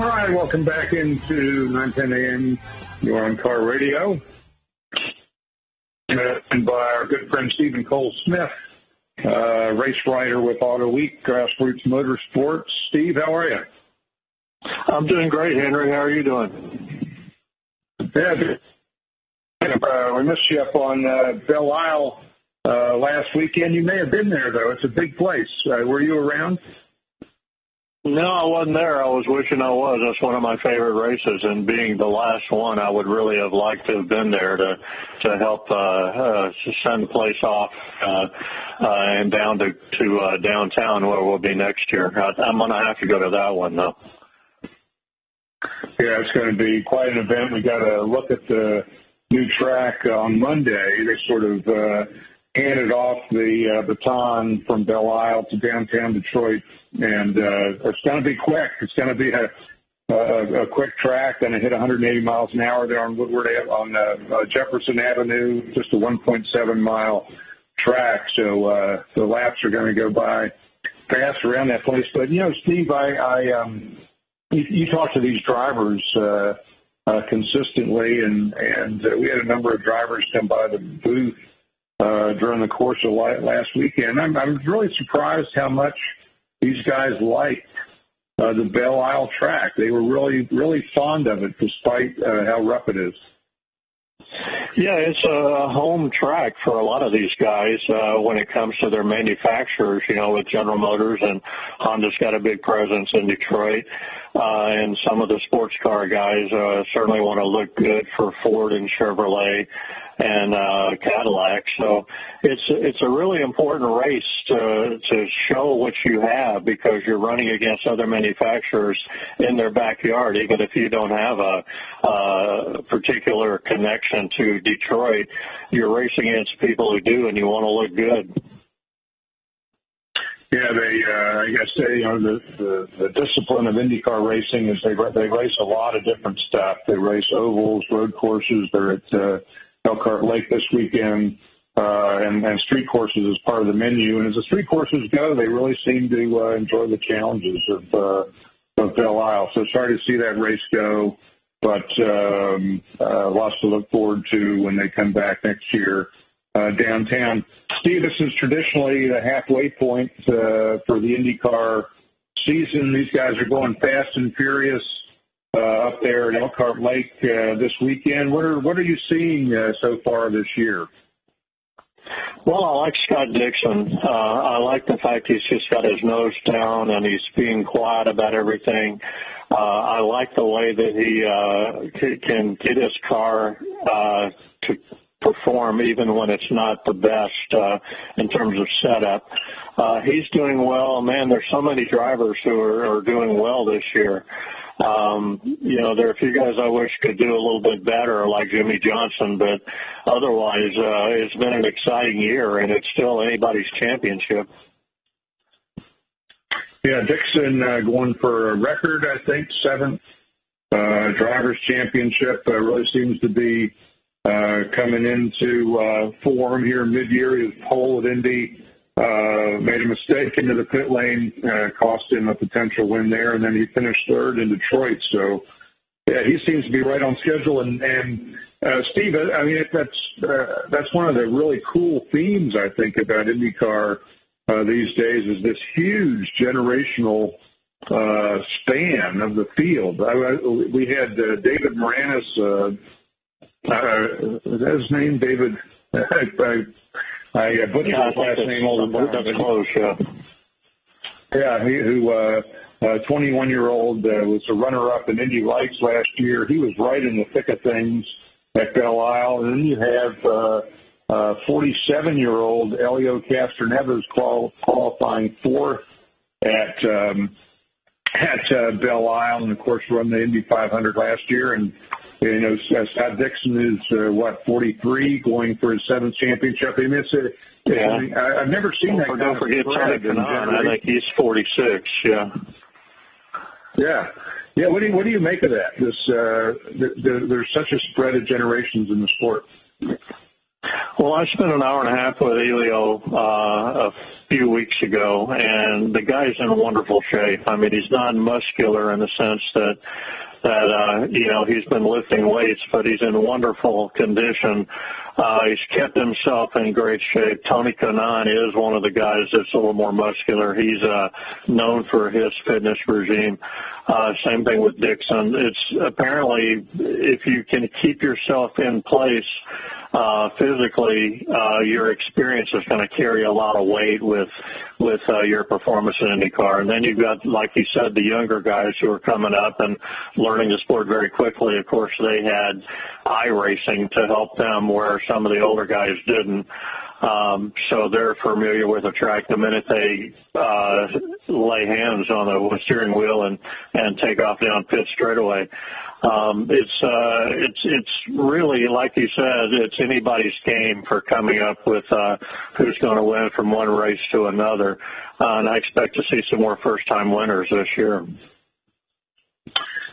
welcome back into 910 AM. You're on Car Radio. And by our good friend Steven Cole Smith, uh, race writer with Autoweek, Grassroots Motorsports. Steve, how are you? I'm doing great, Henry. How are you doing? Yeah, uh, we missed you up on uh, Belle Isle uh, last weekend. You may have been there, though. It's a big place. Uh, were you around? No, I wasn't there. I was wishing I was. That's one of my favorite races, and being the last one, I would really have liked to have been there to to help uh, uh, send the place off uh, uh, and down to to uh, downtown where we'll be next year. I, I'm to have to go to that one though. Yeah, it's going to be quite an event. We got to look at the new track on Monday. They sort of uh, handed off the uh, baton from Belle Isle to downtown Detroit, and uh, it's going to be quick. It's going to be a, a, a quick track. Going to hit 180 miles an hour there on Woodward on uh, uh, Jefferson Avenue, just a 1.7 mile track. So uh, the laps are going to go by fast around that place. But you know, Steve, I, I um, you, you talk to these drivers. Uh, uh, consistently, and and uh, we had a number of drivers come by the booth uh, during the course of last weekend. I'm, I'm really surprised how much these guys liked uh, the Belle Isle track. They were really, really fond of it, despite uh, how rough it is. Yeah, it's a home track for a lot of these guys uh, when it comes to their manufacturers. You know, with General Motors and Honda's got a big presence in Detroit, uh, and some of the sports car guys uh, certainly want to look good for Ford and Chevrolet and uh, Cadillac. So it's it's a really important race to to show what you have because you're running against other manufacturers in their backyard. Even if you don't have a, a particular connection to Detroit, you're racing against people who do, and you want to look good. Yeah, they. Uh, I guess they, you know the, the the discipline of IndyCar racing is they they race a lot of different stuff. They race ovals, road courses. They're at uh, Elkhart Lake this weekend, uh, and, and street courses as part of the menu. And as the street courses go, they really seem to uh, enjoy the challenges of, uh, of Belle Isle. So sorry to see that race go, but um, uh, lots to look forward to when they come back next year uh, downtown. Steve, this is traditionally the halfway point uh, for the IndyCar season. These guys are going fast and furious up there at Elkhart Lake uh, this weekend. What are what are you seeing uh, so far this year? Well, I like Scott Dixon. Uh, I like the fact he's just got his nose down and he's being quiet about everything. Uh, I like the way that he uh, can get his car uh, to perform even when it's not the best uh, in terms of setup. Uh, he's doing well. Man, there's so many drivers who are, are doing well this year. Um, you know, there are a few guys I wish could do a little bit better, like Jimmie Johnson, but otherwise, uh, it's been an exciting year, and it's still anybody's championship. Yeah, Dixon uh, going for a record, I think, seventh uh, drivers' championship. Uh, really seems to be uh, coming into uh, form here mid-year. His pole at Indy uh, made a mistake into the pit lane, uh, cost him a potential win there, and then he finished third in Detroit. So, yeah, he seems to be right on schedule. And, and uh, Steve, I mean, that's uh, that's one of the really cool themes I think about IndyCar uh, these days is this huge generational uh, span of the field. I, I, we had uh, David Maraniss, uh, uh, is that his name, David? I, I butchered yeah, his last name all the time. That's close, yeah. Yeah, he, who, uh, uh, 21 year old, uh, was a runner up in Indy Lights last year. He was right in the thick of things at Belle Isle. And then you have, uh, uh, 47 year old Helio Castroneves qual- qualifying fourth at, um, at, uh, Belle Isle and of course run the Indy 500 last year. And, you know, Scott Dixon is uh, what 43, going for his seventh championship. I mean, it's a, yeah. I mean, I, have never seen that. Don't forget Tony Kanaan. I think he's 46. Yeah. Yeah. Yeah. What do you What do you make of that? This uh, the, the, there's such a spread of generations in the sport. Well, I spent an hour and a half with Elio uh, a few weeks ago, and the guy's in wonderful shape. I mean, he's not muscular in the sense that that uh, you know he's been lifting weights, but he's in wonderful condition. Uh, he's kept himself in great shape. Tony Kanaan is one of the guys that's a little more muscular. He's uh, known for his fitness regime. Uh, same thing with Dixon. It's apparently if you can keep yourself in place uh, physically, uh, your experience is going to carry a lot of weight with with uh, your performance in IndyCar. And then you've got, like you said, the younger guys who are coming up and learning the sport very quickly. Of course, they had iRacing to help them where some of the older guys didn't. Um, so they're familiar with the track the minute they uh, lay hands on the steering wheel and and take off down pit straightaway. Um, it's uh, it's it's really like you said, it's anybody's game for coming up with uh, who's going to win from one race to another, uh, and I expect to see some more first-time winners this year.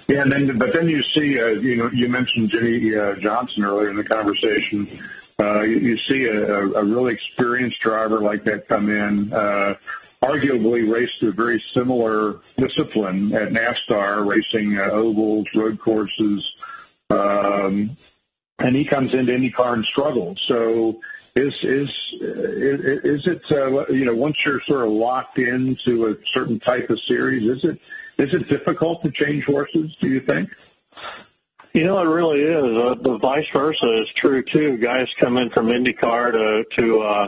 Yeah, and then but then you see, uh, you know, you mentioned Jimmie uh, Johnson earlier in the conversation. Uh, you, you see a, a really experienced driver like that come in. Uh, arguably raced a very similar discipline at NASCAR, racing uh, ovals, road courses, um, and he comes into IndyCar and struggles. So is is is, is it uh, you know once you're sort of locked into a certain type of series, is it is it difficult to change horses? Do you think? You know, it really is. Uh, the vice versa is true too. Guys come in from IndyCar to to uh,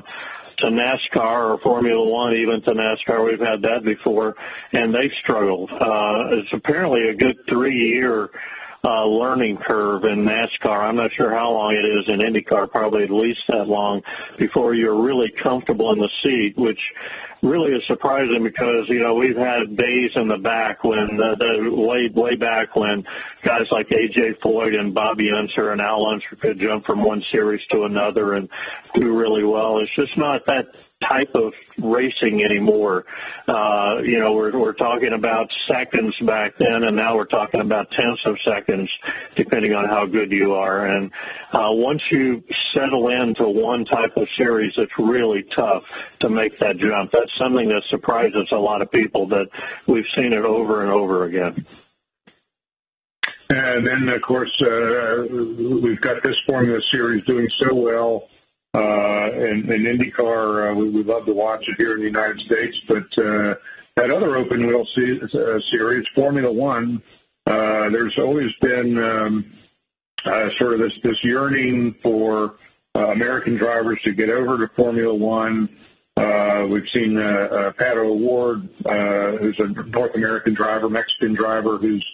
to NASCAR or Formula One, even to NASCAR. We've had that before, and they've struggled. Uh, it's apparently a good three-year uh, learning curve in NASCAR. I'm not sure how long it is in IndyCar, probably at least that long before you're really comfortable in the seat, which really is surprising because you know we've had days in the back when the, the way way back when guys like AJ Foyt and Bobby Unser and Al Unser could jump from one series to another and do really well. It's just not that type of racing anymore. Uh, you know, we're, we're talking about seconds back then, and now we're talking about tenths of seconds, depending on how good you are. And uh, once you settle into one type of series, it's really tough to make that jump. That's something that surprises a lot of people that we've seen it over and over again. And then, of course, uh, we've got this Formula Series doing so well IndyCar, uh, we, love to watch it here in the United States. But uh, that other open wheel se- uh, series, Formula One, uh, there's always been um, uh, sort of this, yearning for uh, American drivers to get over to Formula One. Uh, we've seen uh, uh, Pato O'Ward, uh, who's a North American driver, Mexican driver, who's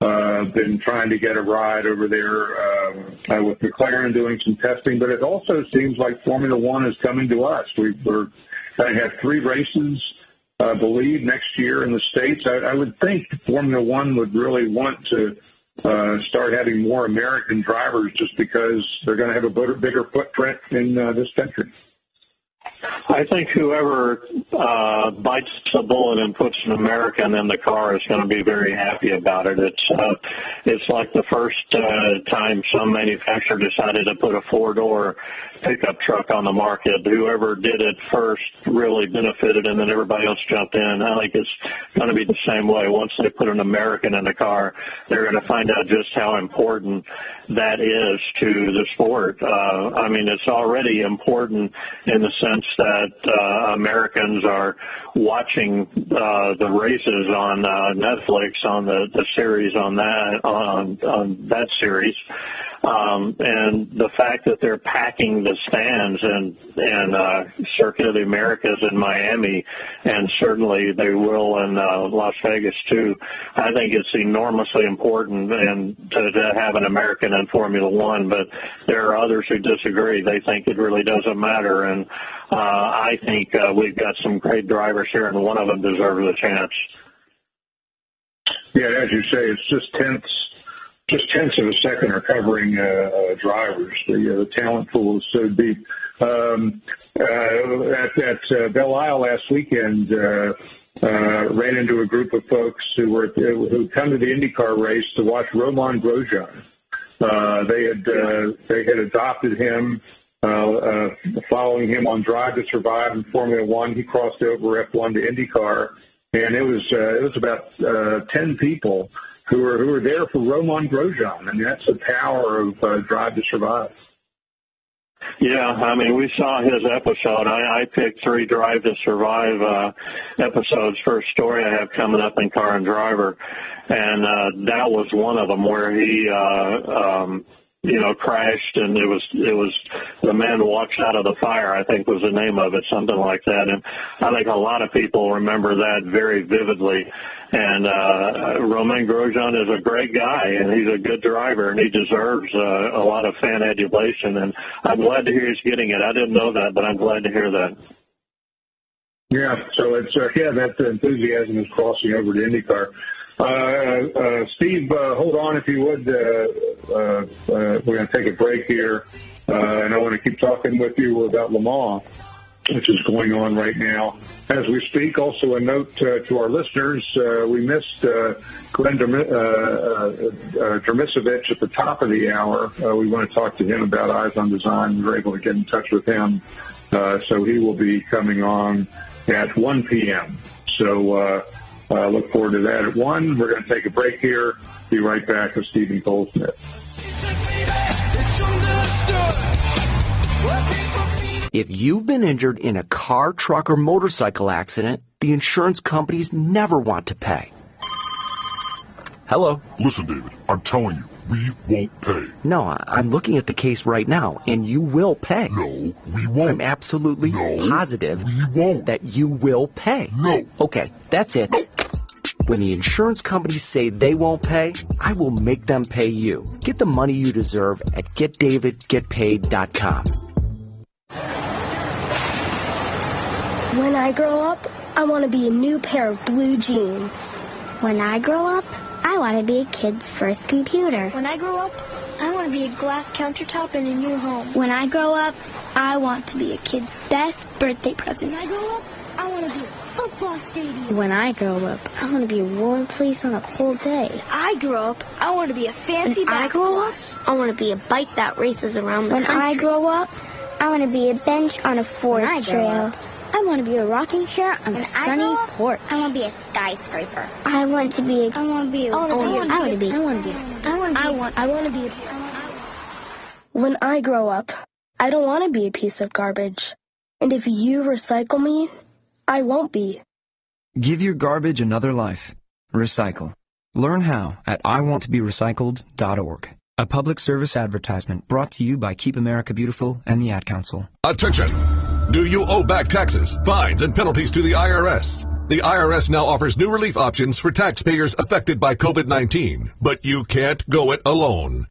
uh, been trying to get a ride over there um, uh, with McLaren doing some testing, but it also seems like Formula One is coming to us. We, we're going to have three races, I uh, believe, next year in the States. I, I would think Formula One would really want to uh, start having more American drivers just because they're going to have a bigger, bigger footprint in uh, this country. I think whoever uh, bites the bullet and puts an American in the car is going to be very happy about it. It's uh, it's like the first uh, time some manufacturer decided to put a four door pickup truck on the market. Whoever did it first really benefited, and then everybody else jumped in. I think it's going to be the same way. Once they put an American in the car, they're going to find out just how important that is to the sport. Uh, I mean, it's already important in the sense that uh, Americans are watching uh, the races on uh, Netflix on the, the series on that on, on that series. Um, and the fact that they're packing the stands and and uh, Circuit of the Americas in Miami, and certainly they will in uh, Las Vegas too. I think it's enormously important and to, to have an American in Formula One. But there are others who disagree. They think it really doesn't matter, and uh, I think uh, we've got some great drivers here, and one of them deserves a chance. Yeah, as you say, it's just tenths just tenths of a second are covering uh, uh, drivers. The, uh, the talent pool is so deep. Um, uh, at at uh, Belle Isle last weekend, ran into a group of folks who were who come to the IndyCar race to watch Romain Grosjean. Uh, they had they had adopted him, uh, uh, following him on Drive to Survive in Formula One. He crossed over F1 to IndyCar, and it was uh, it was about uh, ten people who are who are there for Romain Grosjean. I mean, that's the power of uh, Drive to Survive. Yeah, I mean, we saw his episode. I, I picked three Drive to Survive uh, episodes for a story I have coming up in Car and Driver, and uh, that was one of them where he uh, um, you know, crashed and it was it was the man walks out of the fire, I think was the name of it, something like that. And I think a lot of people remember that very vividly. And uh Romain Grosjean is a great guy and he's a good driver and he deserves uh, a lot of fan adulation and I'm glad to hear he's getting it. I didn't know that, but I'm glad to hear that. Yeah, so it's uh, yeah, that enthusiasm is crossing over to IndyCar. Uh, uh, Steve, uh, hold on if you would. we're going to take a break here, and I want to keep talking with you about Le Mans which is going on right now as we speak. Also, a note uh, to our listeners: uh, we missed uh, Glenn Dermisovich at the top of the hour. we want to talk to him about Eyes on Design. We were able to get in touch with him, so he will be coming on at 1 p.m. So uh, look forward to that at 1. We're going to take a break here. Be right back with Steven Cole Smith. If you've been injured in a car, truck, or motorcycle accident, the insurance companies never want to pay. Hello? Listen, David, I'm telling you, we won't pay. No, I'm looking at the case right now, and you will pay. No, we won't. I'm absolutely no, positive we won't. that you will pay. No. Okay, that's it. No. When the insurance companies say they won't pay, I will make them pay you. Get the money you deserve at getdavidgetpaid.com. When I grow up, I want to be a new pair of blue jeans. When I grow up, I want to be a kid's first computer. When I grow up, I want to be a glass countertop in a new home. When I grow up, I want to be a kid's best birthday present. When I grow up, I want to be football stadium. When I grow up, I want to be a warm place on a cold day. When I grow up, I want to be a fancy when I grow up, I want to be a bike that races around the when country. When I grow up, I want to be a bench on a forest trail. Up, I want to be a rocking chair on when a sunny porch. I want to be a skyscraper. I want to be a. I want to be. A, I want to be. I want to be. I want to be. I want. I want to be. When I grow up, I don't want to be a piece of garbage. And if you recycle me, I won't be. Give your garbage another life. Recycle. Learn how at iwanttoberecycled.org. A public service advertisement brought to you by Keep America Beautiful and the Ad Council. Attention! Do you owe back taxes, fines, and penalties to the IRS? The IRS now offers new relief options for taxpayers affected by COVID 19, but you can't go it alone.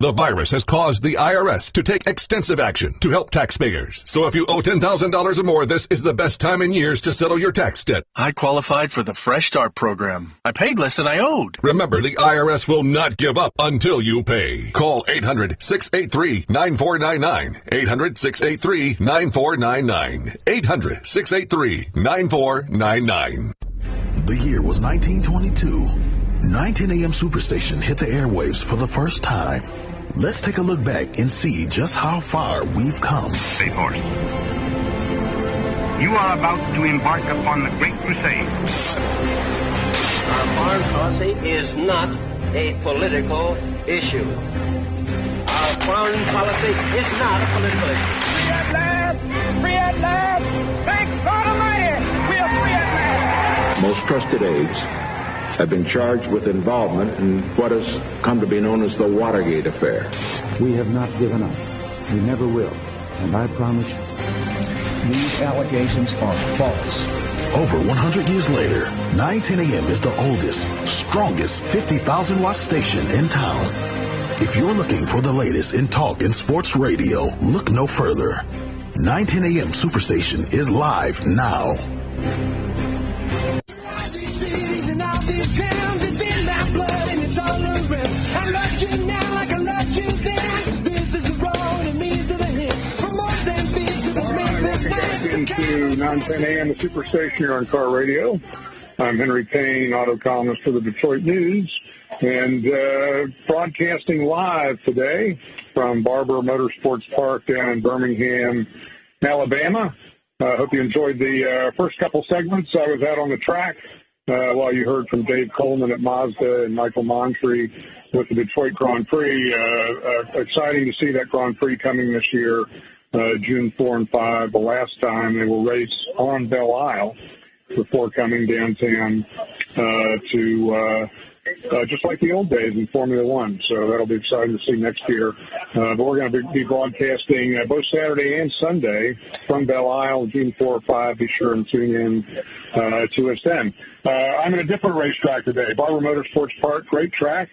The virus has caused the IRS to take extensive action to help taxpayers. So if you owe $10,000 or more, this is the best time in years to settle your tax debt. I qualified for the Fresh Start program. I paid less than I owed. Remember, the IRS will not give up until you pay. Call 800 683 9499. 800 683 9499. 800 683 9499. The year was 1922. 19 AM Superstation hit the airwaves for the first time. Let's take a look back and see just how far we've come. State Horse. You are about to embark upon the Great Crusade. Our foreign policy is not a political issue. Our foreign policy is not a political issue. Free at last! Free at last! Thank God Almighty! We are free at last! Most trusted aides have been charged with involvement in what has come to be known as the Watergate affair. We have not given up. We never will. And I promise you, these allegations are false. Over 100 years later, 910 AM is the oldest, strongest 50,000 watt station in town. If you're looking for the latest in talk and sports radio, look no further. 910 AM Superstation is live now. To 910 AM, the Superstation here on Car Radio. I'm Henry Payne, auto columnist for the Detroit News, and uh, broadcasting live today from Barber Motorsports Park down in Birmingham, Alabama. I uh, hope you enjoyed the uh, first couple segments. I was out on the track uh, while you heard from Dave Coleman at Mazda and Michael Montri with the Detroit Grand Prix. Uh, uh, exciting to see that Grand Prix coming this year, June 4 and 5. The last time they will race on Belle Isle before coming downtown uh, to uh, uh, just like the old days in Formula One. So that'll be exciting to see next year. Uh, but we're going to be, broadcasting uh, both Saturday and Sunday from Belle Isle, June 4 or 5. Be sure and tune in uh, to us then. Uh, I'm in a different racetrack today, Barber Motorsports Park. Great track.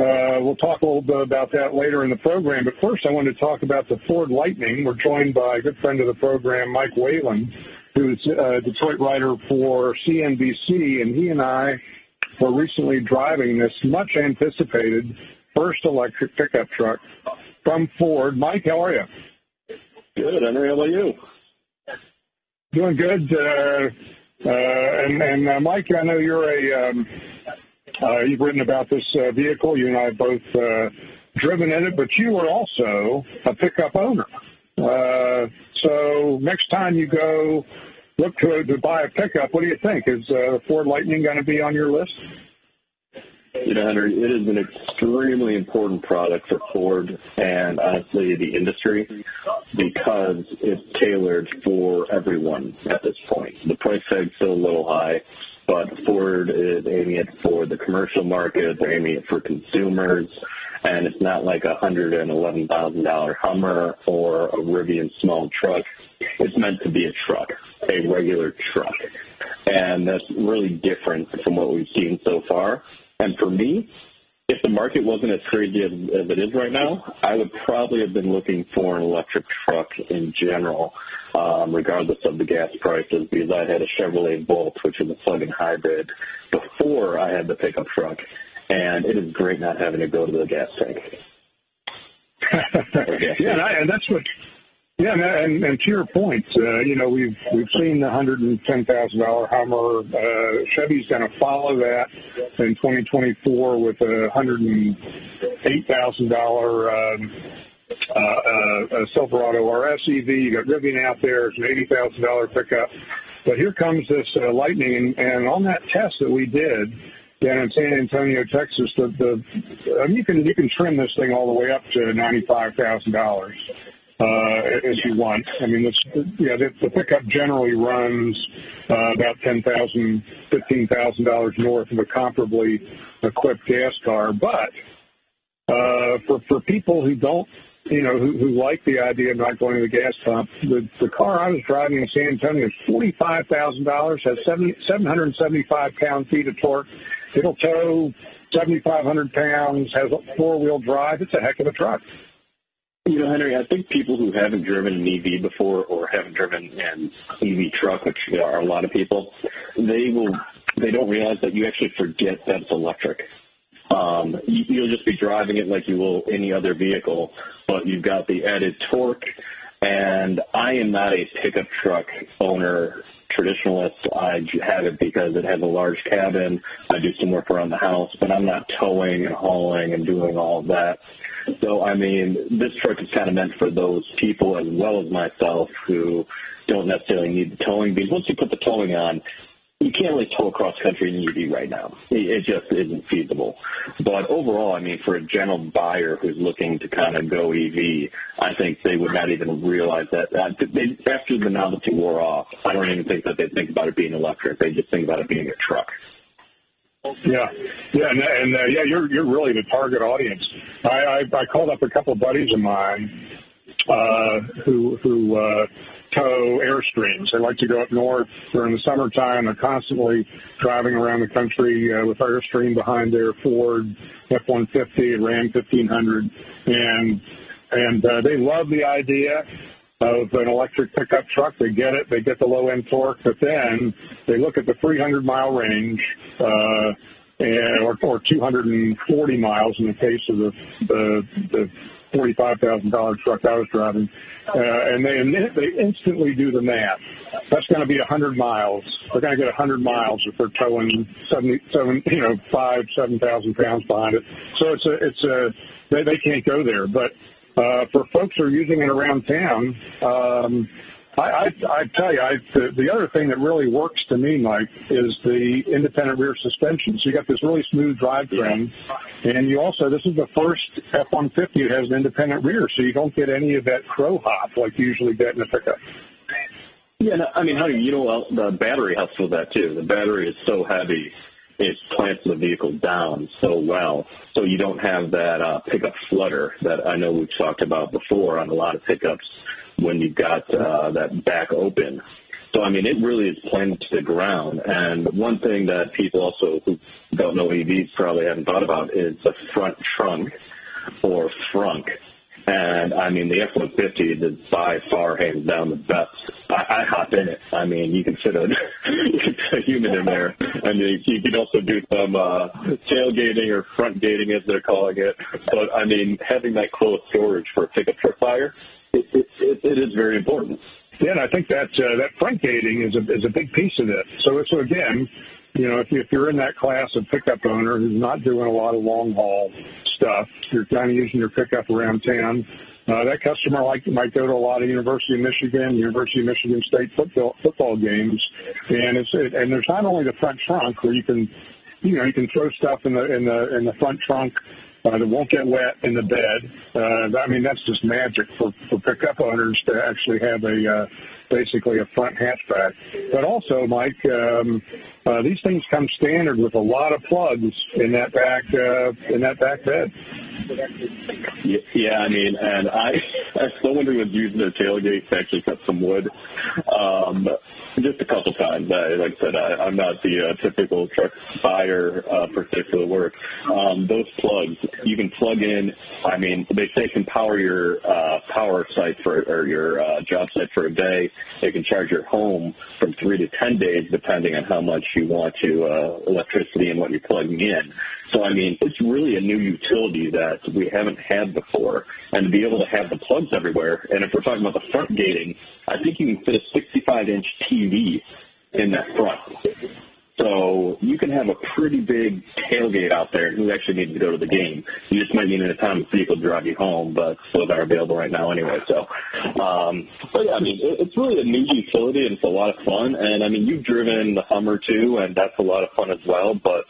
Uh, we'll talk a little bit about that later in the program. But first, I want to talk about the Ford Lightning. We're joined by a good friend of the program, Mike Wayland, who's a Detroit writer for CNBC, and he and I were recently driving this much anticipated first electric pickup truck from Ford. Mike, how are you? Good, Henry. How about you? Doing good. Uh, uh, and, and uh, Mike, I know you're a um, uh, you've written about this uh, vehicle. You and I have both uh, driven in it, but you are also a pickup owner. so next time you go look to, to buy a pickup, what do you think? Is uh, Ford Lightning going to be on your list? You know, Henry, it is an extremely important product for Ford and honestly the industry because it's tailored for everyone at this point. The price tag's still a little high, but Ford is aiming it for the commercial market. They're aiming it for consumers, and it's not like a hundred and eleven thousand dollar Hummer or a Rivian small truck. It's meant to be a truck a regular truck. And that's really different from what we've seen so far. And for me, if the market wasn't as crazy as, as it is right now, I would probably have been looking for an electric truck in general, um, regardless of the gas prices, because I had a Chevrolet Bolt, which is a plug-in hybrid, before I had the pickup truck, and it is great not having to go to the gas tank. yeah, and, I, and that's what yeah, and, and to your point, uh, you know, we've we've seen the hundred and ten thousand dollar Hummer. Uh, Chevy's going to follow that in 2024 with a hundred and eight thousand dollar um, uh, uh, Silverado RS EV. You got Rivian out there. It's an eighty thousand dollar pickup. But here comes this uh, Lightning, and, and on that test that we did down in San Antonio, Texas, the, the um, you can you can trim this thing all the way up to ninety five thousand dollars as you want. I mean, this, yeah, the, the pickup generally runs uh, about ten thousand, fifteen thousand dollars north of a comparably equipped gas car. But uh, for for people who don't, you know, who, who like the idea of not going to the gas pump, the the car I was driving in San Antonio is forty five thousand dollars, has seven seven hundred and seventy five pound feet of torque. It'll tow seventy five hundred pounds, has four wheel drive. It's a heck of a truck. You know, Henry, I think people who haven't driven an EV before or haven't driven an EV truck, which are a lot of people, they will they don't realize that you actually forget that it's electric. Um, you'll just be driving it like you will any other vehicle, but you've got the added torque. And I am not a pickup truck owner traditionalist. I have it because it has a large cabin. I do some work around the house, but I'm not towing and hauling and doing all of that. So, I mean, this truck is kind of meant for those people as well as myself who don't necessarily need the towing because once you put the towing on, you can't really tow across country in EV right now. It just isn't feasible. But overall, I mean, for a general buyer who's looking to kind of go EV, I think they would not even realize that. After the novelty wore off, I don't even think that they think about it being electric. They just think about it being a truck. Yeah, yeah, and, and uh, yeah, you're you're really the target audience. I, I I called up a couple of buddies of mine uh, who who uh, tow Airstreams. They like to go up north during the summertime. They're constantly driving around the country uh, with Airstream behind their Ford F-150 and Ram 1500, and and uh, they love the idea of an electric pickup truck. They get it. They get the low end torque, but then they look at the 300 mile range. Uh, and, or, or 240 miles in the case of the the, the $45,000 truck I was driving, uh, and they they instantly do the math that's going to be 100 miles. They're going to get 100 miles if they're towing 70, seven, you know, five, 7,000 pounds behind it. So it's a, it's a, they, they can't go there. But uh, for folks who are using it around town, um, I, I, I tell you, I, the, the other thing that really works to me, Mike, is the independent rear suspension. So you got this really smooth drivetrain, and you also this is the first F-150 that has an independent rear, so you don't get any of that crow hop like you usually get in a pickup. Yeah, no, I mean, Henry, you know, the battery helps with that too. The battery is so heavy, it plants the vehicle down so well, so you don't have that uh, pickup flutter that I know we've talked about before on a lot of pickups when you've got uh, that back open. So, I mean, it really is planted to the ground. And one thing that people also who don't know EVs probably haven't thought about is the front trunk or frunk. And I mean, the F-150 is by far hands down the best. I, I hop in it. I mean, you can fit a, a human in there. I mean, you can also do some uh, tailgating or front gating, as they're calling it. But I mean, having that closed storage for a pickup truck fire, it, it, it, it is very important. Yeah, and I think that uh, that front gating is a is a big piece of it. So so again, you know, if, you, if you're in that class of pickup owner who's not doing a lot of long haul stuff, you're kind of using your pickup around town. Uh, that customer like might go to a lot of University of Michigan, University of Michigan State football football games, and it's it, and there's not only the front trunk where you can, you know, you can throw stuff in the in the in the front trunk uh, that won't get wet in the bed. Uh, I mean, that's just magic for, for pickup owners to actually have a uh, basically a front hatchback. But also, Mike, um, uh, these things come standard with a lot of plugs in that back uh, in that back bed. Yeah, I mean, and I, as someone who was using their tailgate to actually cut some wood, um, just a couple times. I, like I said, I, I'm not the uh, typical truck buyer uh, for particular work. Um, those plugs, you can plug in. I mean, they say can power your uh, power site for or your uh, job site for a day. They can charge your home from three to ten days, depending on how much you want to uh, electricity and what you're plugging in. So, I mean, it's really a new utility that we haven't had before. And to be able to have the plugs everywhere, and if we're talking about the front gating, I think you can fit a 65 inch TV in that front. So you can have a pretty big tailgate out there who actually needs to go to the game. You just might need an autonomous vehicle to drive you home, but those are available right now anyway. So, um, but yeah, I mean, it's really a new utility and it's a lot of fun. And I mean, you've driven the Hummer too, and that's a lot of fun as well. But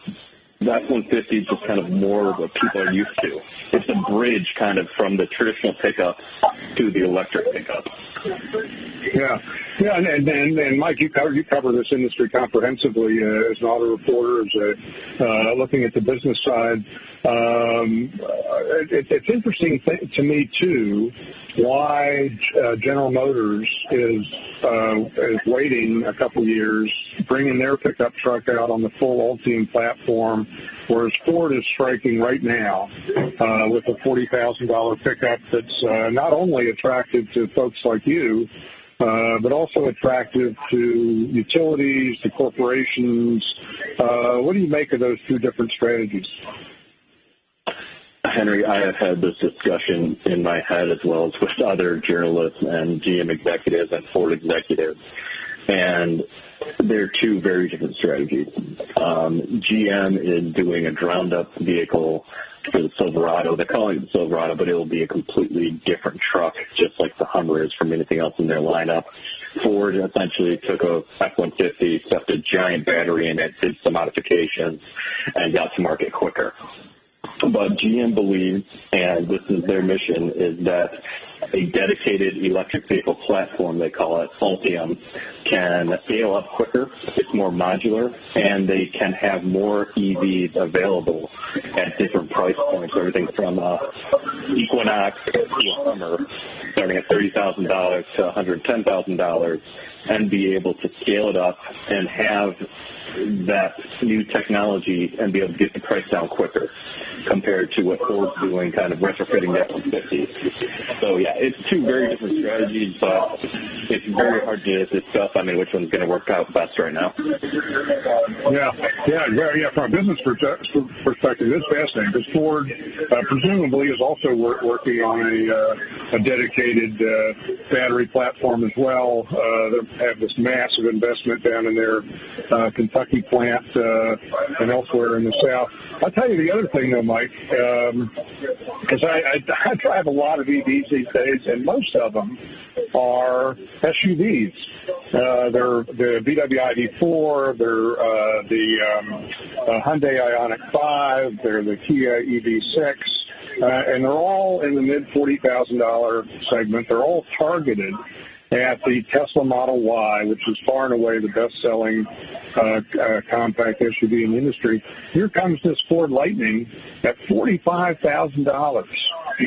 the F-150 is just kind of more of what people are used to. It's a bridge kind of from the traditional pickup to the electric pickup. Yeah, yeah, and and, and, and Mike, you cover you cover this industry comprehensively uh, as an auto reporter, as a, uh, looking at the business side. Um, it, it's interesting th- to me too why uh, General Motors is uh, is waiting a couple years, bringing their pickup truck out on the full Ultium platform, whereas Ford is striking right now uh, with a forty thousand dollar pickup that's uh, not only attractive to folks like you. Uh, but also attractive to utilities, to corporations. Uh, what do you make of those two different strategies? Henry, I have had this discussion in my head as well as with other journalists and GM executives and Ford executives. And they're two very different strategies. Um, GM is doing a ground up vehicle for the Silverado. They're calling it the Silverado, but it'll be a completely different truck, just like the Hummer is from anything else in their lineup. Ford essentially took a F-150, stuffed a giant battery in it, did some modifications, and got to market quicker. But GM believes, and this is their mission, is that a dedicated electric vehicle platform, they call it Ultium, can scale up quicker, it's more modular, and they can have more EVs available at different price points, everything from uh, Equinox to Hummer, starting at $30,000 to $110,000, and be able to scale it up and have that new technology and be able to get the price down quicker compared to what Ford's doing, kind of retrofitting the F-150. So yeah, it's two very different strategies, but it's very hard to discuss. I mean, which one's going to work out best right now? Yeah, yeah, yeah. From a business perspective, it's fascinating because Ford uh, presumably is also work, working on a uh, a dedicated uh, battery platform as well. Uh, they have this massive investment down in their uh, Kentucky plant uh, and elsewhere in the South. I'll tell you the other thing, though, Mike, because um, I, I, I drive a lot of EVs these days, and most of them are SUVs. Uh, they're the VW ID4, they're uh, the um, uh, Hyundai Ioniq 5, they're the Kia EV6, uh, and they're all in the mid $40,000 segment. They're all targeted at the Tesla Model Y, which is far and away the best-selling uh, uh, compact SUV in the industry. Here comes this Ford Lightning at $45,000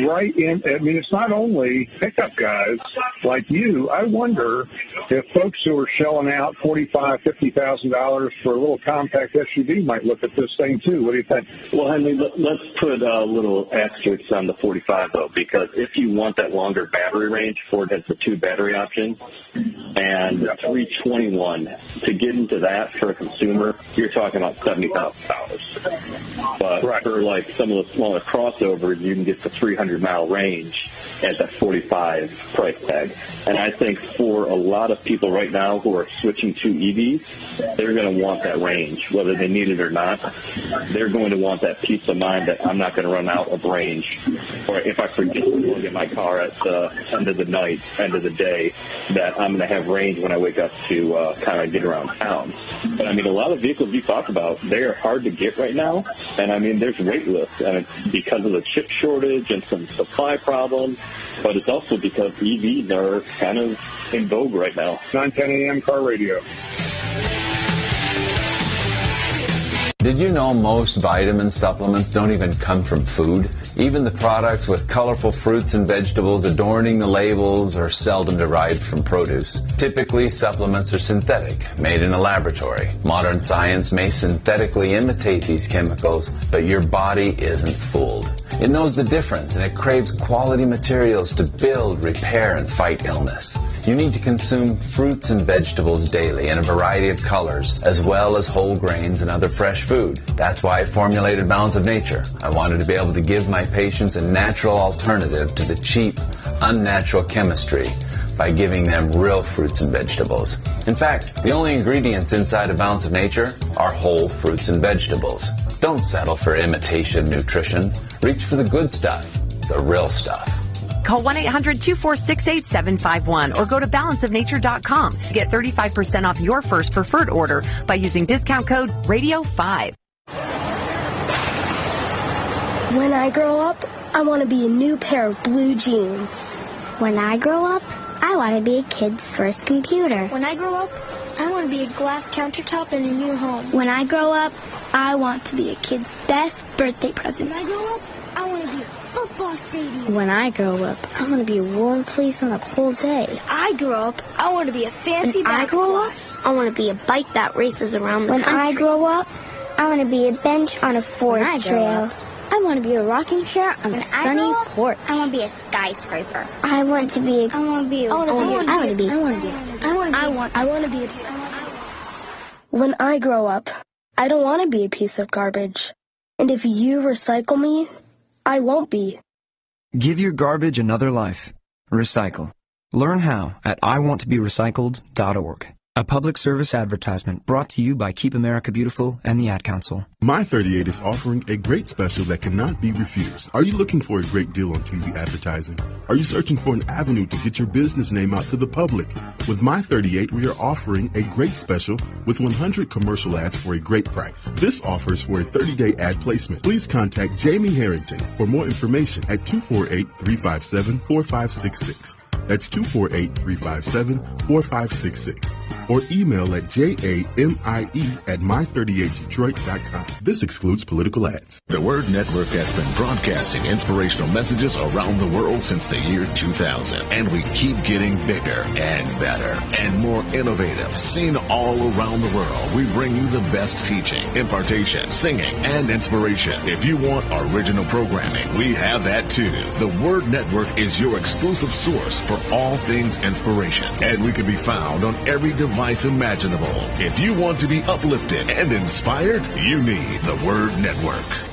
right in. I mean, it's not only pickup guys like you. I wonder if folks who are shelling out forty-five, fifty thousand dollars for a little compact SUV might look at this thing too. What do you think? Well, Henry, let's put a little asterisk on the 45 though, because if you want that longer battery range, Ford has the two battery options, and 321 to get into that for a consumer, you're talking about seventy thousand dollars. But right. for like some of the smaller crossovers, you can get the 300 mile range at that 45 price tag. And I think for a lot of people right now who are switching to EVs, they're going to want that range, whether they need it or not. They're going to want that peace of mind that I'm not going to run out of range, or if I forget to plug in my car at the end of the night, end of the day, that I'm going to have range when I wake up to uh, kind of get around town. But I mean, a lot of vehicles you talk about, they are hard to get right now, and I mean, there's wait lists, and it's because of the chip shortage and some supply problems but it's also because EVs are kind of in vogue right now. 910 AM car radio. Did you know most vitamin supplements don't even come from food? Even the products with colorful fruits and vegetables adorning the labels are seldom derived from produce. Typically, supplements are synthetic, made in a laboratory. Modern science may synthetically imitate these chemicals, but your body isn't fooled. It knows the difference and it craves quality materials to build, repair, and fight illness. You need to consume fruits and vegetables daily in a variety of colors, as well as whole grains and other fresh food. That's why I formulated Balance of Nature. I wanted to be able to give my patients a natural alternative to the cheap, unnatural chemistry by giving them real fruits and vegetables. In fact, the only ingredients inside a Balance of Nature are whole fruits and vegetables. Don't settle for imitation nutrition. Reach for the good stuff, the real stuff. Call 1 800 246 8751 or go to balanceofnature.com to get 35% off your first preferred order by using discount code RADIO5. When I grow up, I want to be a new pair of blue jeans. When I grow up, I want to be a kid's first computer. When I grow up, I want to be a glass countertop in a new home. When I grow up, I want to be a kid's best birthday present. When I grow up, I want to be a football stadium. When I grow up, I want to be a warm place on a cold day. When I grow up, I want to be a fancy when I grow up, I want to be a bike that races around the when country. When I grow up, I want to be a bench on a forest trail. Up, I want to be a rocking chair on when a sunny porch. I want to be a skyscraper. I want to be. A, I want to oh, be. A, I want to be. I want to be. I want to be. I want. I want to be. When I grow up, I don't want to be a piece of garbage. And if you recycle me, I won't be. Give your garbage another life. Recycle. Learn how at iwanttoberecycled.org. A public service advertisement brought to you by Keep America Beautiful and the Ad Council. My 38 is offering a great special that cannot be refused. Are you looking for a great deal on TV advertising? Are you searching for an avenue to get your business name out to the public? With My 38, we are offering a great special with 100 commercial ads for a great price. This offers for a 30 day ad placement. Please contact Jamie Harrington for more information at 248 357 4566. That's 248 357 4566 or email at jamie at my38detroit.com. This excludes political ads. The Word Network has been broadcasting inspirational messages around the world since the year 2000, and we keep getting bigger and better and more innovative. Seen all around the world, we bring you the best teaching, impartation, singing, and inspiration. If you want original programming, we have that too. The Word Network is your exclusive source for all things inspiration, and we can be found on every device imaginable. If you want to be uplifted and inspired, you need the Word Network.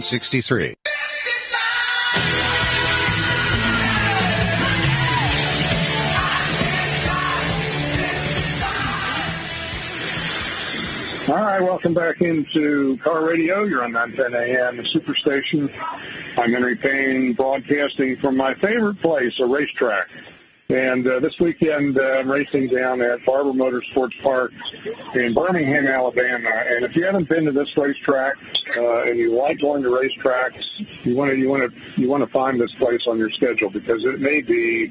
1963. All right, welcome back into Car Radio. You're on 910 AM, the Superstation. I'm Henry Payne, broadcasting from my favorite place, a racetrack. And uh, this weekend, uh, I'm racing down at Barber Motorsports Park in Birmingham, Alabama. And if you haven't been to this racetrack uh, and you like going to racetracks, you want to you want to you want to find this place on your schedule because it may be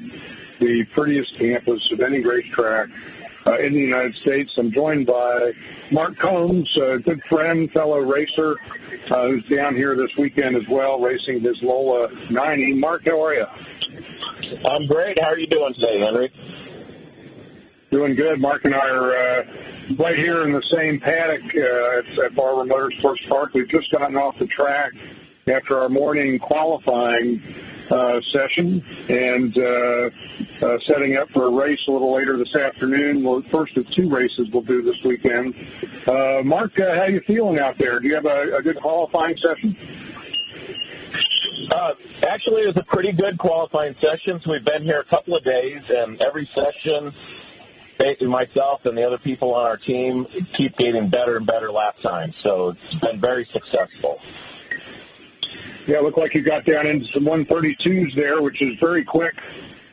the prettiest campus of any racetrack uh, in the United States. I'm joined by Mark Combs, a good friend, fellow racer, uh, who's down here this weekend as well, racing his Lola 90. Mark, how are you? I'm great. How are you doing today, Henry? Doing good. Mark and I are uh, right here in the same paddock uh, at, at Barber Motorsports Park. We've just gotten off the track after our morning qualifying uh, session and uh, uh, setting up for a race a little later this afternoon. Well, first of two races we'll do this weekend. Uh, Mark, uh, how you feeling out there? Do you have a, a good qualifying session? Uh, actually, it was a pretty good qualifying session. So we've been here a couple of days, and every session, myself and the other people on our team keep getting better and better lap times. So it's been very successful. Yeah, it looked like you got down into some 132s there, which is very quick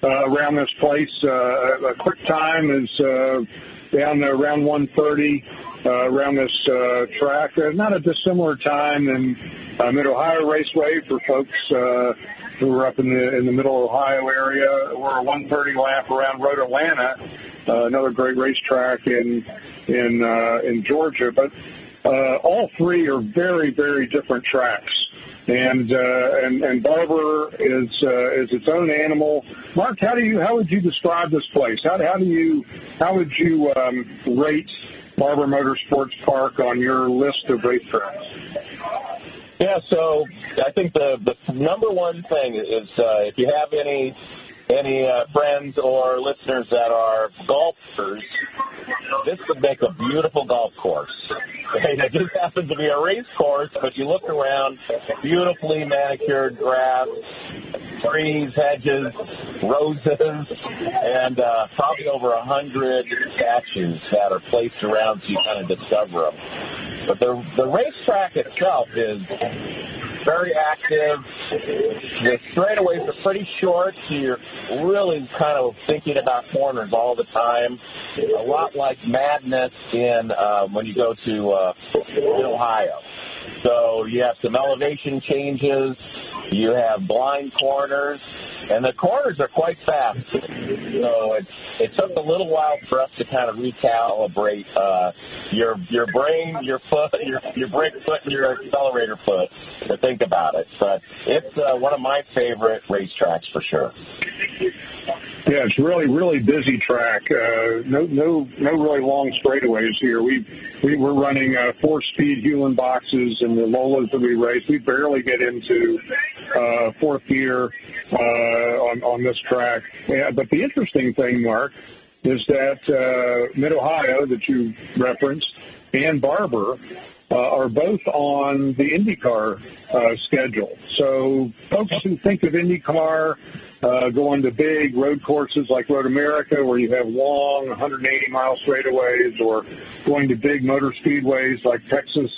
uh, around this place. Uh, a quick time is uh, down around 130 uh, around this uh, track. Uh, not a dissimilar time than uh, Mid Ohio Raceway for folks uh, who are up in the in the Middle Ohio area. We're a 130 lap around Road Atlanta, uh, another great racetrack in in uh, in Georgia. But uh, all three are very very different tracks. And, uh, and and Barber is uh, is its own animal. Mark, how do you how would you describe this place? How how do you how would you um, rate Barber Motorsports Park on your list of racetracks? Yeah, so I think the the number one thing is uh, if you have any any uh, friends or listeners that are golfers, this would make a beautiful golf course. It just happens to be a race course, but you look around, beautifully manicured grass, trees, hedges, roses, and uh, probably over a hundred statues that are placed around so you kind of discover them. But the the racetrack itself is very active. The straightaways are pretty short, so you're really kind of thinking about corners all the time. A lot like madness in um, when you go to uh, Ohio. So you have some elevation changes. You have blind corners, and the corners are quite fast. So it it took a little while for us to kind of recalibrate uh, your your brain, your foot, your your brake foot, and your accelerator foot to think about it. But it's uh, one of my favorite racetracks for sure. Yeah, it's really really busy track. Uh, no no no really long straightaways here. We we were running uh, four speed Hewland boxes and the Lolas that we race. We barely get into uh, fourth gear uh, on on this track. Yeah, but the interesting thing, Mark, is that uh, Mid Ohio that you referenced and Barber uh, are both on the IndyCar uh, schedule. So folks who think of IndyCar uh, going to big road courses like Road America, where you have long 180 mile straightaways, or going to big motor speedways like Texas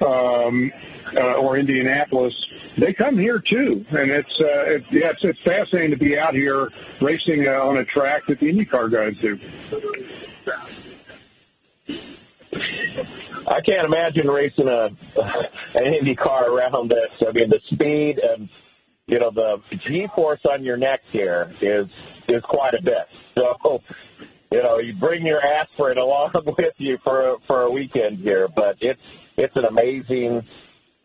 um, uh, or Indianapolis, they come here too, and it's uh, it, yeah, it's, it's fascinating to be out here racing uh, on a track that the IndyCar guys do. I can't imagine racing a an Indy car around this. I mean, the speed and you know the G-force on your neck here is is quite a bit. So you know you bring your aspirin along with you for for a weekend here, but it's it's an amazing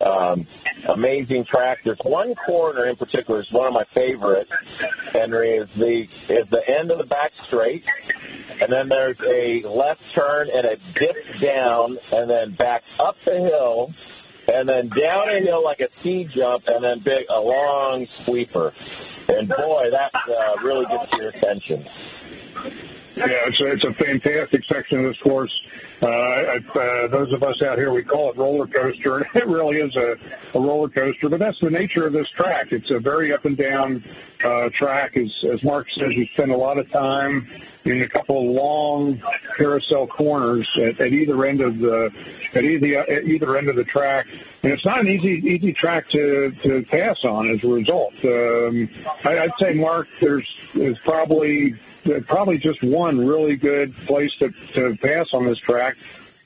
um, amazing track. There's one corner in particular is one of my favorites. Henry is the is the end of the back straight, and then there's a left turn and a dip down, and then back up the hill, and then down a hill like a jump, and then big a long sweeper. And boy, that uh, really gets your attention. Yeah, it's a, it's a fantastic section of this course. Uh, uh, those of us out here, we call it roller coaster. and It really is a, a roller coaster, but that's the nature of this track. It's a very up and down uh, track. As, as Mark says, you spend a lot of time in a couple of long carousel corners at, at either end of the at either at either end of the track, and it's not an easy easy track to to pass on. As a result, um, I, I'd say Mark, there's there's probably probably just one really good place to, to pass on this track,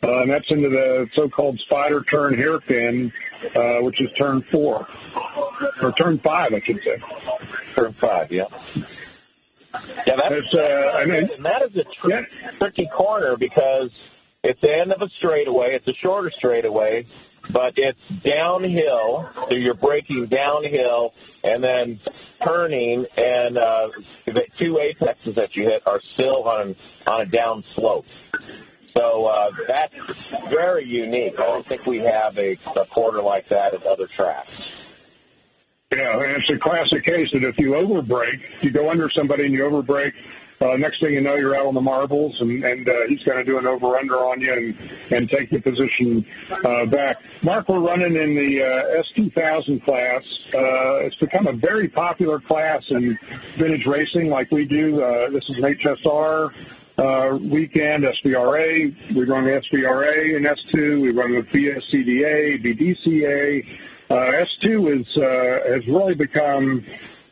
uh, and that's into the so-called spider turn hairpin, uh, which is turn four, or turn five, I should say. Turn five, yeah. Yeah, that's, uh, I mean, and that is a tr- yeah. tricky corner because it's the end of a straightaway. It's a shorter straightaway, but it's downhill, so you're braking downhill and then turning, and uh, the two apexes that you hit are still on on a down slope. So uh, that's very unique. I don't think we have a, a quarter like that at other tracks. Yeah, and it's a classic case that if you overbrake, you go under somebody and you overbrake, uh, next thing you know, you're out on the marbles, and, and uh, he's going to do an over-under on you and, and take the position uh, back. Mark, we're running in the uh, S2000 class. Uh, it's become a very popular class in vintage racing, like we do. Uh, this is an HSR weekend, SVRA. We run the SVRA in S2. We run the VSCDA, BDCA. Uh, S2 is has really become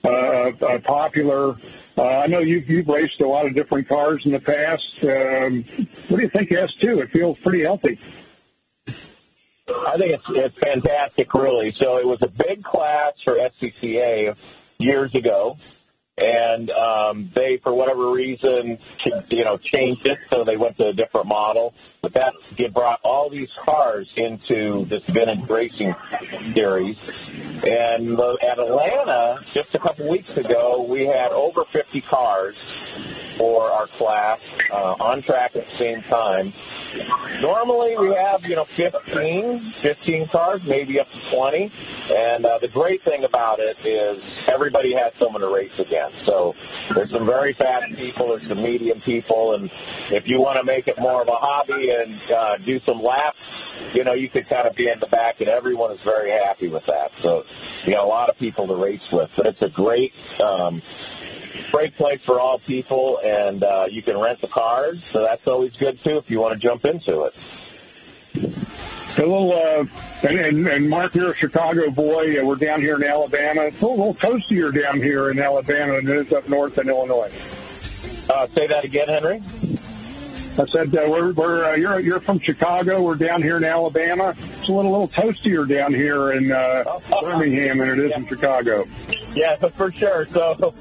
uh, popular. Uh, I know you've, you've raced a lot of different cars in the past. Um, what do you think of S2? It feels pretty healthy. I think it's it's fantastic, really. So it was a big class for SCCA years ago, and um, they, for whatever reason, you know, changed it so they went to a different model. But that brought all these cars into this vintage racing series. And at Atlanta, just a couple weeks ago, we had over 50 cars for our class uh, on track at the same time. Normally we have, you know, 15, 15 cars, maybe up to 20. And uh, the great thing about it is everybody has someone to race against. So there's some very fast people, there's some medium people, and if you want to make it more of a hobby and uh, do some laps, you know, you could kind of be in the back, and everyone is very happy with that. So you got a lot of people to race with, but it's a great. Um, great place for all people, and uh, you can rent the cars, so that's always good too if you want to jump into it. A little, uh, and, and, Mark, you're a Chicago boy. Uh, we're down here in Alabama. It's a little, little toastier down here in Alabama than it is up north in Illinois. Uh, say that again, Henry. I said uh, we're, we're uh, you're you're from Chicago. We're down here in Alabama. It's a little little toastier down here in uh, Birmingham than it is yeah. in Chicago. Yeah, for sure. So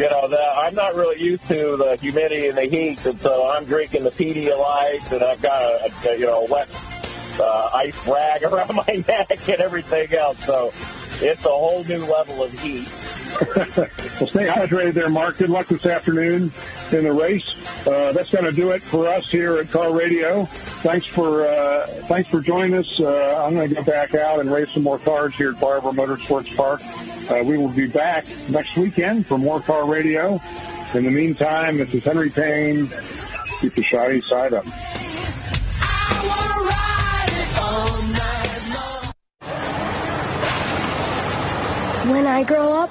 you know, the, I'm not really used to the humidity and the heat, and so I'm drinking the Pedialyte, and I've got a, a you know a wet uh, ice rag around my neck and everything else. So it's a whole new level of heat. Well, stay hydrated there, Mark. Good luck this afternoon in the race. Uh, that's going to do it for us here at Car Radio. Thanks for uh, thanks for joining us. Uh, I'm going to go back out and race some more cars here at Barber Motorsports Park. Uh, we will be back next weekend for more Car Radio. In the meantime, this is Henry Payne. Keep the shiny side up. When I grow up,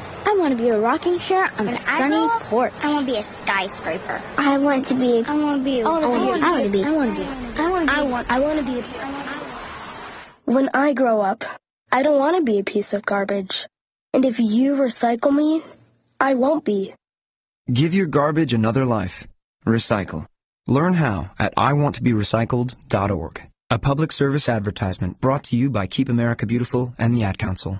I want to be a rocking chair on When a I sunny grow up, porch. I want to be a skyscraper. I want to be. I want to be. I want to be. I want to be. I want to be. I want to be. I want I want to be When I grow up, I don't want to be a piece of garbage. And if you recycle me, I won't be. Give your garbage another life. Recycle. Learn how at iwanttoberecycled.org. A public service advertisement brought to you by Keep America Beautiful and the Ad Council.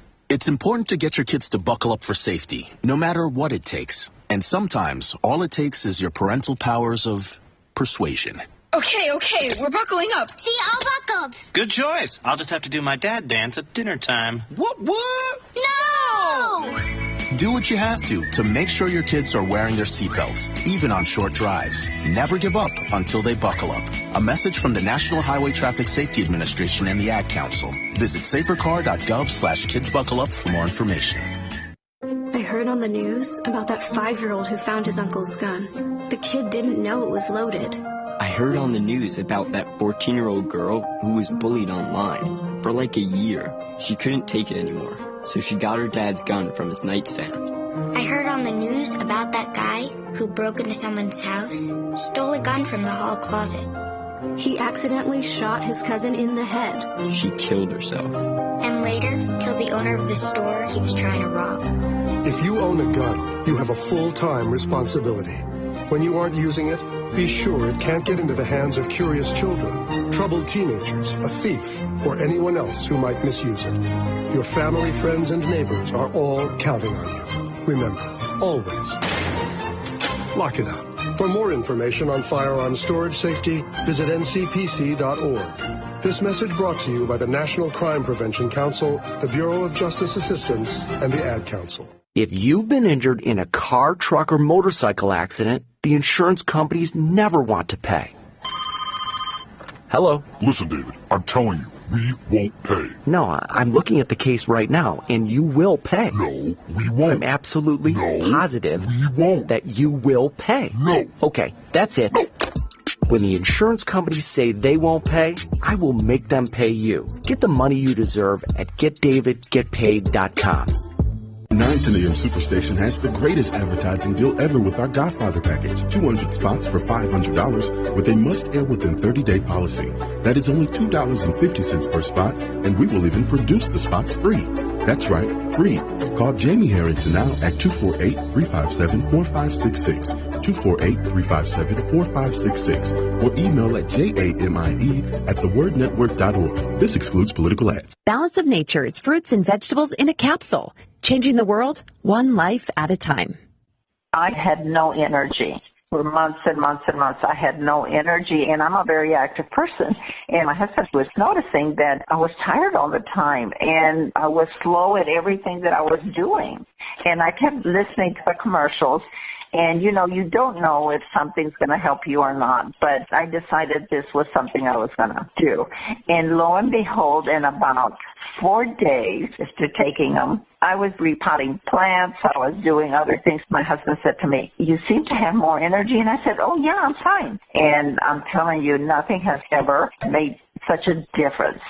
It's important to get your kids to buckle up for safety, no matter what it takes. And sometimes, all it takes is your parental powers of persuasion. Okay, okay, we're buckling up. See, all buckled. Good choice. I'll just have to do my dad dance at dinner time. What, what? No! Do what you have to to make sure your kids are wearing their seatbelts, even on short drives. Never give up until they buckle up. A message from the National Highway Traffic Safety Administration and the Ad Council. Visit safercar.gov slash kidsbuckleup for more information. I heard on the news about that five year old who found his uncle's gun. The kid didn't know it was loaded. I heard on the news about that 14 year old girl who was bullied online. For like a year, she couldn't take it anymore, so she got her dad's gun from his nightstand. I heard on the news about that guy who broke into someone's house, stole a gun from the hall closet, He accidentally shot his cousin in the head. She killed herself. and later killed the owner of the store he was trying to rob. If you own a gun, you have a full-time responsibility. When you aren't using it, be sure it can't get into the hands of curious children, troubled teenagers, a thief, or anyone else who might misuse it. Your family, friends, and neighbors are all counting on you. Remember, always, lock it up. For more information on firearm storage safety, visit ncpc.org. This message brought to you by the National Crime Prevention Council, the Bureau of Justice Assistance, and the Ad Council. If you've been injured in a car, truck, or motorcycle accident, the insurance companies never want to pay. Hello? Listen, David, I'm telling you, we won't pay. No, I- I'm looking at the case right now, and you will pay. No, we won't. I'm absolutely positive we won't. that you will pay. No. Okay, that's it. No. When the insurance companies say they won't pay, I will make them pay you. Get the money you deserve at getdavidgetpaid.com. 910 AM Superstation has the greatest advertising deal ever with our Godfather package. 200 spots for $500 with a must air within 30 day policy. That is only $2.50 per spot, and we will even produce the spots free. That's right, free. Call Jamie Harrington now at 248 357 4566. 248 357 4566. Or email at jamie at thewordnetwork.org. This excludes political ads. Balance of Nature's fruits and vegetables in a capsule, changing the world one life at a time. I had no energy for months and months and months. I had no energy, and I'm a very active person. And my husband was noticing that I was tired all the time, and I was slow at everything that I was doing. And I kept listening to the commercials. And you know, you don't know if something's going to help you or not, but I decided this was something I was going to do. And lo and behold, in about four days after taking them, I was repotting plants. I was doing other things. My husband said to me, you seem to have more energy. And I said, oh yeah, I'm fine. And I'm telling you, nothing has ever made such a difference.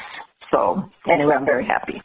So anyway, I'm very happy.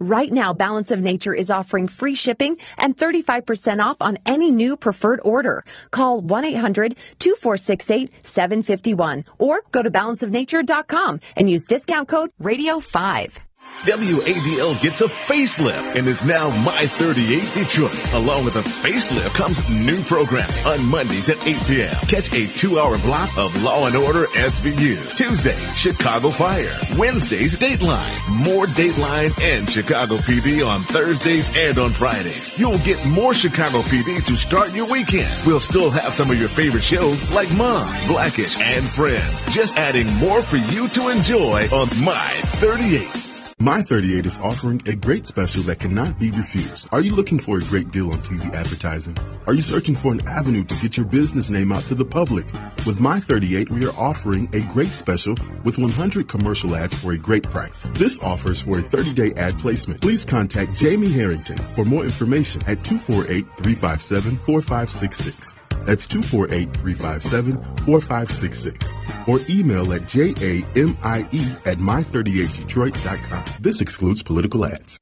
Right now, Balance of Nature is offering free shipping and 35% off on any new preferred order. Call 1-800-2468-751 or go to balanceofnature.com and use discount code RADIO5. WADL gets a facelift and is now My 38 Detroit. Along with a facelift comes new programming on Mondays at 8 p.m. Catch a two-hour block of Law and Order SVU. Tuesdays, Chicago Fire. Wednesdays, Dateline. More Dateline and Chicago PD on Thursdays and on Fridays. You'll get more Chicago PD to start your weekend. We'll still have some of your favorite shows like Mom, Blackish, and Friends. Just adding more for you to enjoy on My 38. My 38 is offering a great special that cannot be refused. Are you looking for a great deal on TV advertising? Are you searching for an avenue to get your business name out to the public? With My 38, we are offering a great special with 100 commercial ads for a great price. This offers for a 30-day ad placement. Please contact Jamie Harrington for more information at 248-357-4566. That's 248-357-4566. Or email at J-A-M-I-E at my38detroit.com. This excludes political ads.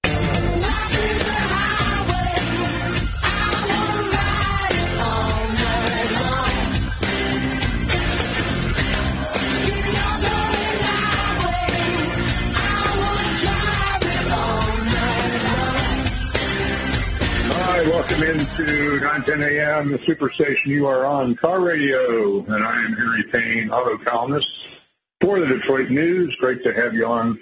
9, 10 a.m., the superstation you are on, Car Radio, and I am Henry Payne, auto columnist for the Detroit News. Great to have you on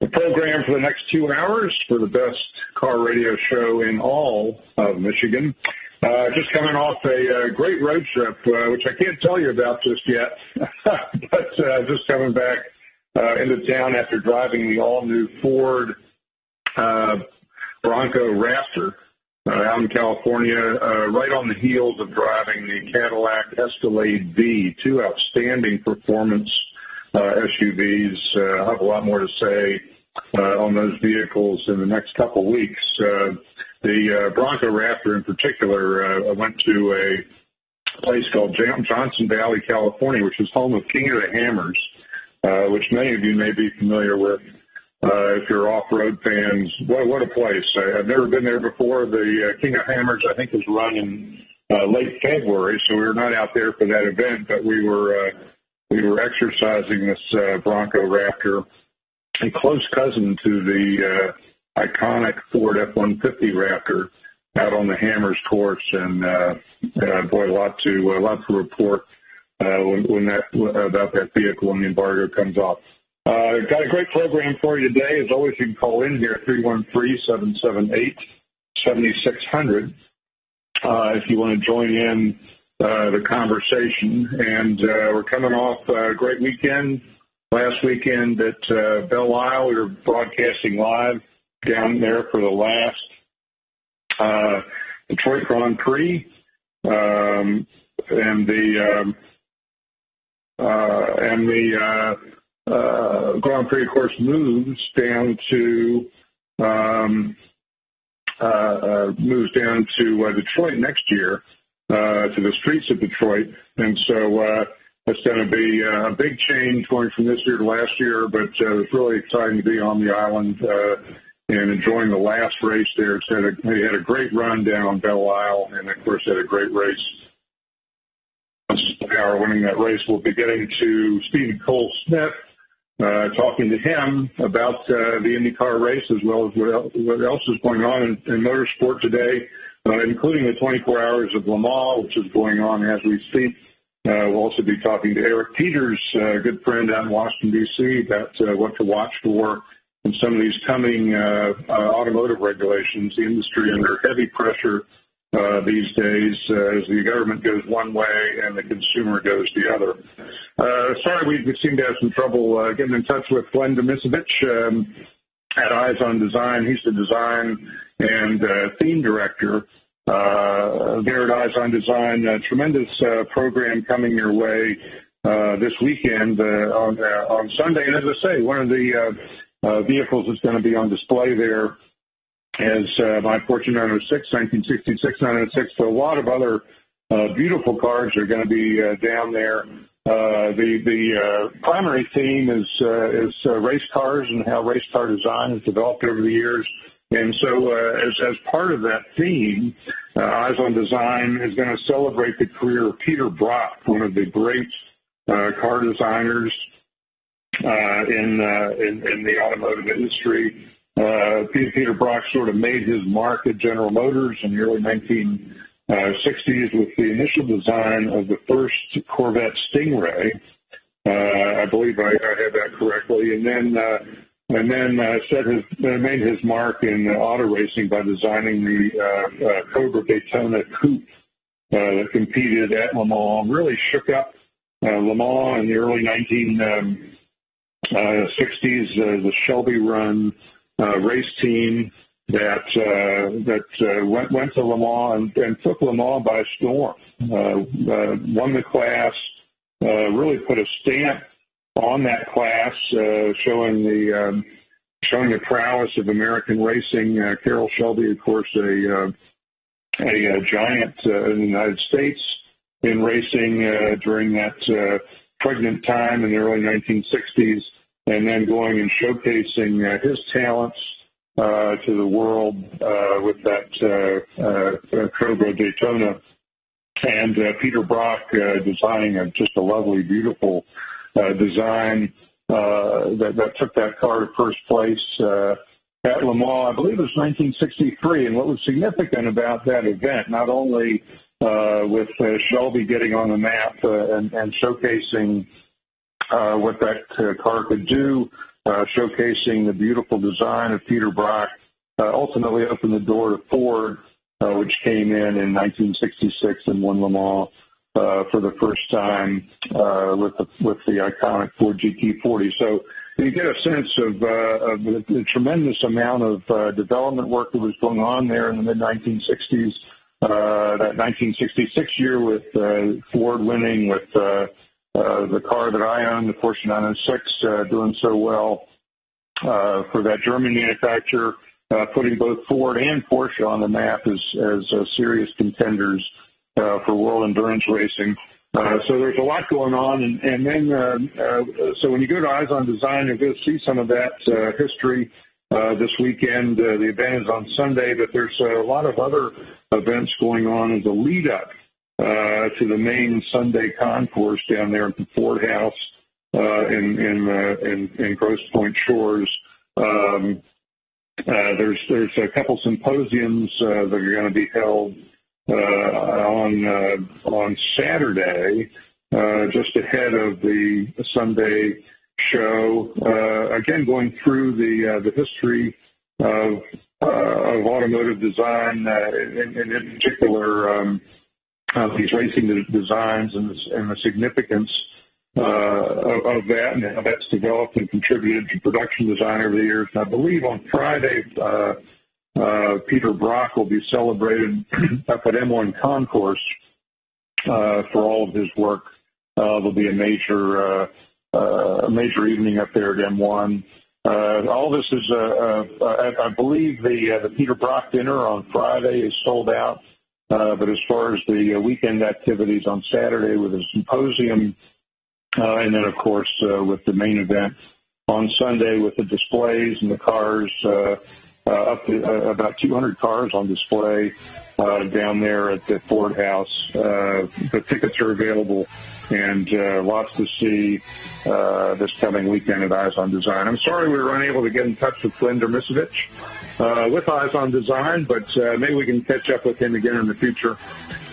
the program for the next two hours for the best car radio show in all of Michigan. Uh, just coming off a, a great road trip, uh, which I can't tell you about just yet, but uh, just coming back uh, into town after driving the all new Ford uh, Bronco Raptor out in California, uh, right on the heels of driving the Cadillac Escalade V, two outstanding performance uh, SUVs. Uh, I have a lot more to say uh, on those vehicles in the next couple weeks. Uh, the uh, Bronco Raptor, in particular, uh, I went to a place called Johnson Valley, California, which is home of King of the Hammers, uh, which many of you may be familiar with. Uh, if you're off-road fans, what, what a place. I, I've never been there before. The uh, King of Hammers, I think, is run in uh, late February, so we were not out there for that event, but we were, uh, we were exercising this uh, Bronco Raptor, a close cousin to the uh, iconic Ford F-150 Raptor out on the Hammers course, and uh, uh, boy, a lot to a lot to report uh, when, when that about that vehicle when the embargo comes off. Uh, got a great program for you today. As always, you can call in here 313-778-7600 uh, if you want to join in uh, the conversation. And uh, we're coming off a great weekend. Last weekend at uh, Belle Isle, we were broadcasting live down there for the last Detroit Grand Prix. Um, and the um, and the uh, Grand Prix, of course, moves down to um, uh, uh, moves down to uh, Detroit next year uh, to the streets of Detroit, and so uh, it's going to be uh, a big change going from this year to last year. But uh, it's really exciting to be on the island uh, and enjoying the last race there. It's had a, they had a great run down Belle Isle, and of course had a great race Power winning that race. We'll be getting to Steven Cole Smith, uh, talking to him about uh, the IndyCar race as well as what else, what else is going on in, in motorsport today, uh, including the 24 hours of Le Mans, which is going on as we speak. Uh, we'll also be talking to Eric Peters, a good friend out in Washington, D.C., about uh, what to watch for in some of these coming uh, uh, automotive regulations. The industry under heavy pressure uh, these days uh, as the government goes one way and the consumer goes the other. Uh, sorry, we, we seem to have some trouble uh, getting in touch with Glenn Durmisevich um, at Eyes on Design. He's the design and uh, theme director uh, there at Eyes on Design. A tremendous uh, program coming your way uh, this weekend uh, on uh, on Sunday. And as I say, one of the uh, uh, vehicles that's going to be on display there as uh, my Porsche 906, 1966 906, but a lot of other uh, beautiful cars are going to be uh, down there. Uh, the the uh, primary theme is uh, is uh, race cars and how race car design has developed over the years. And so, uh, as as part of that theme, uh, Eyes on Design is going to celebrate the career of Peter Brock, one of the great uh, car designers uh, in, uh, in in the automotive industry. Uh, Peter, Brock sort of made his mark at General Motors in the early 1960s with the initial design of the first Corvette Stingray. Uh, I believe I, I have that correctly, and then uh, and then uh, set his uh, made his mark in uh, auto racing by designing the uh, uh, Cobra Daytona Coupe uh, that competed at Le Mans. Really shook up uh, Le Mans in the early 1960s. Uh, the Shelby run uh, race team that uh, that uh, went went to Le Mans and, and took Le Mans by storm. Uh, uh, won the class. Uh, really put a stamp on that class, uh, showing the um, showing the prowess of American racing. Uh, Carroll Shelby, of course, a uh, a, a giant uh, in the United States in racing uh, during that uh, pregnant time in the early 1960s, and then going and showcasing uh, his talents uh, to the world uh, with that Cobra Daytona, and Peter Brock designing a, just a lovely, beautiful design that, that took that car to first place at Le Mans. I believe it was 1963. And what was significant about that event, not only uh, with uh, Shelby getting on the map uh, and, and showcasing uh, what that uh, car could do, uh, showcasing the beautiful design of Peter Brock, uh, ultimately opened the door to Ford, which came in in 1966 and won Le Mans for the first time with the with the iconic Ford GT40. So you get a sense of, uh, of the, the tremendous amount of uh, development work that was going on there in the mid 1960s. Uh, that 1966 year with Ford winning, with the car that I own, the Porsche 906, uh, doing so well uh, for that German manufacturer, uh, putting both Ford and Porsche on the map as as uh, serious contenders uh, for world endurance racing. Uh, so there's a lot going on, and, and then uh, uh, so when you go to Eyes on Design, you'll go see some of that uh, history uh, this weekend. Uh, the event is on Sunday, but there's a lot of other events going on as a lead up uh, to the main Sunday concourse down there at the Ford House uh, in in, uh, in in Grosse Pointe Shores. Um, uh, there's there's a couple symposiums uh, that are going to be held uh, on uh, on Saturday, uh, just ahead of the Sunday show. Uh, again, going through the uh, the history of uh, of automotive design, and, and in particular um, these racing the designs and, and the significance uh, of, of, that and how that's developed and contributed to production design over the years. And I believe on Friday, uh, uh, Peter Brock will be celebrated up at M1 Concourse uh, for all of his work. Uh, there'll be a major uh, uh, a major evening up there at M1. all this is, I believe, the the Peter Brock dinner on Friday is sold out. Uh, but as far as the uh, weekend activities on Saturday with a symposium, uh, and then of course with the main event on Sunday with the displays and the cars uh, up to uh, about 200 cars on display uh, down there at the Ford House. the tickets are available and lots to see this coming weekend at Eyes on Design. I'm sorry we were unable to get in touch with Glenn Durmisevich. Uh, with Eyes on Design, but uh, maybe we can catch up with him again in the future.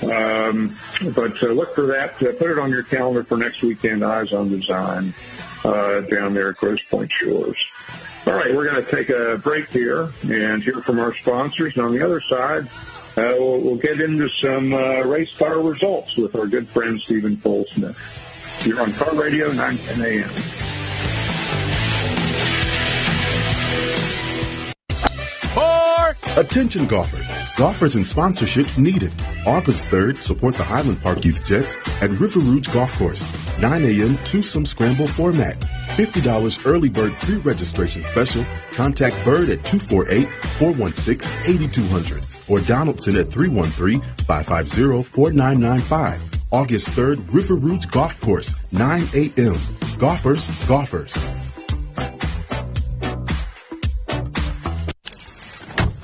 Um, but uh, look for that. put it on your calendar for next weekend, Eyes on Design, down there at Grosse Pointe Shores. All right, we're going to take a break here and hear from our sponsors. And on the other side, uh, we'll, we'll, get into some uh, race car results with our good friend Steven Cole Smith. You're on Car Radio 910 AM. Attention golfers. Golfers and sponsorships needed. August 3rd, support the Highland Park Youth Jets at River Rouge Golf Course. 9 a.m. twosome scramble format. $50 early bird pre-registration special. Contact Bird at 248-416-8200 or Donaldson at 313-550-4995. August 3rd, River Rouge Golf Course, 9 a.m. Golfers, golfers.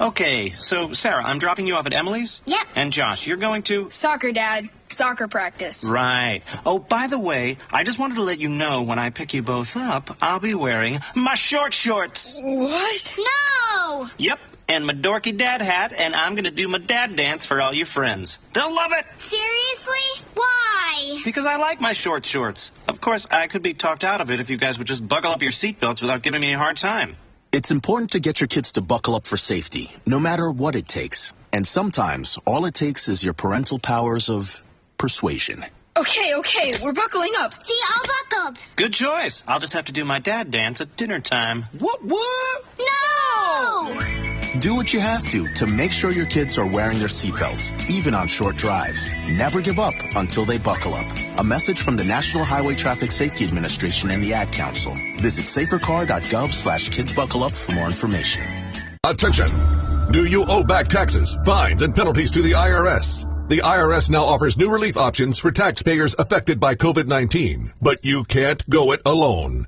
Okay, so Sarah, I'm dropping you off at Emily's? Yep. And Josh, you're going to? Soccer, Dad. Soccer practice. Right. Oh, by the way, I just wanted to let you know when I pick you both up, I'll be wearing my short shorts. What? No! Yep. And my dorky dad hat, and I'm gonna do my dad dance for all your friends. They'll love it! Seriously? Why? Because I like my short shorts. Of course, I could be talked out of it if you guys would just buckle up your seatbelts without giving me a hard time. It's important to get your kids to buckle up for safety, no matter what it takes. And sometimes, all it takes is your parental powers of persuasion. Okay, okay, we're buckling up. See, all buckled. Good choice. I'll just have to do my dad dance at dinner time. What, what? No! Do what you have to to make sure your kids are wearing their seatbelts, even on short drives. Never give up until they buckle up. A message from the National Highway Traffic Safety Administration and the Ad Council. Visit safercar.gov slash kidsbuckleup for more information. Attention! Do you owe back taxes, fines, and penalties to the IRS? The IRS now offers new relief options for taxpayers affected by COVID 19, but you can't go it alone.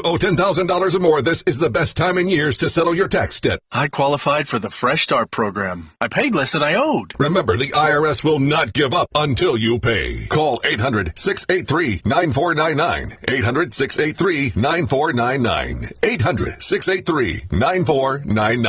you owe $10,000 or more, this is the best time in years to settle your tax debt. I qualified for the Fresh Start program. I paid less than I owed. Remember, the IRS will not give up until you pay. Call 800 683 9499. 800 683 9499. 800 683 9499.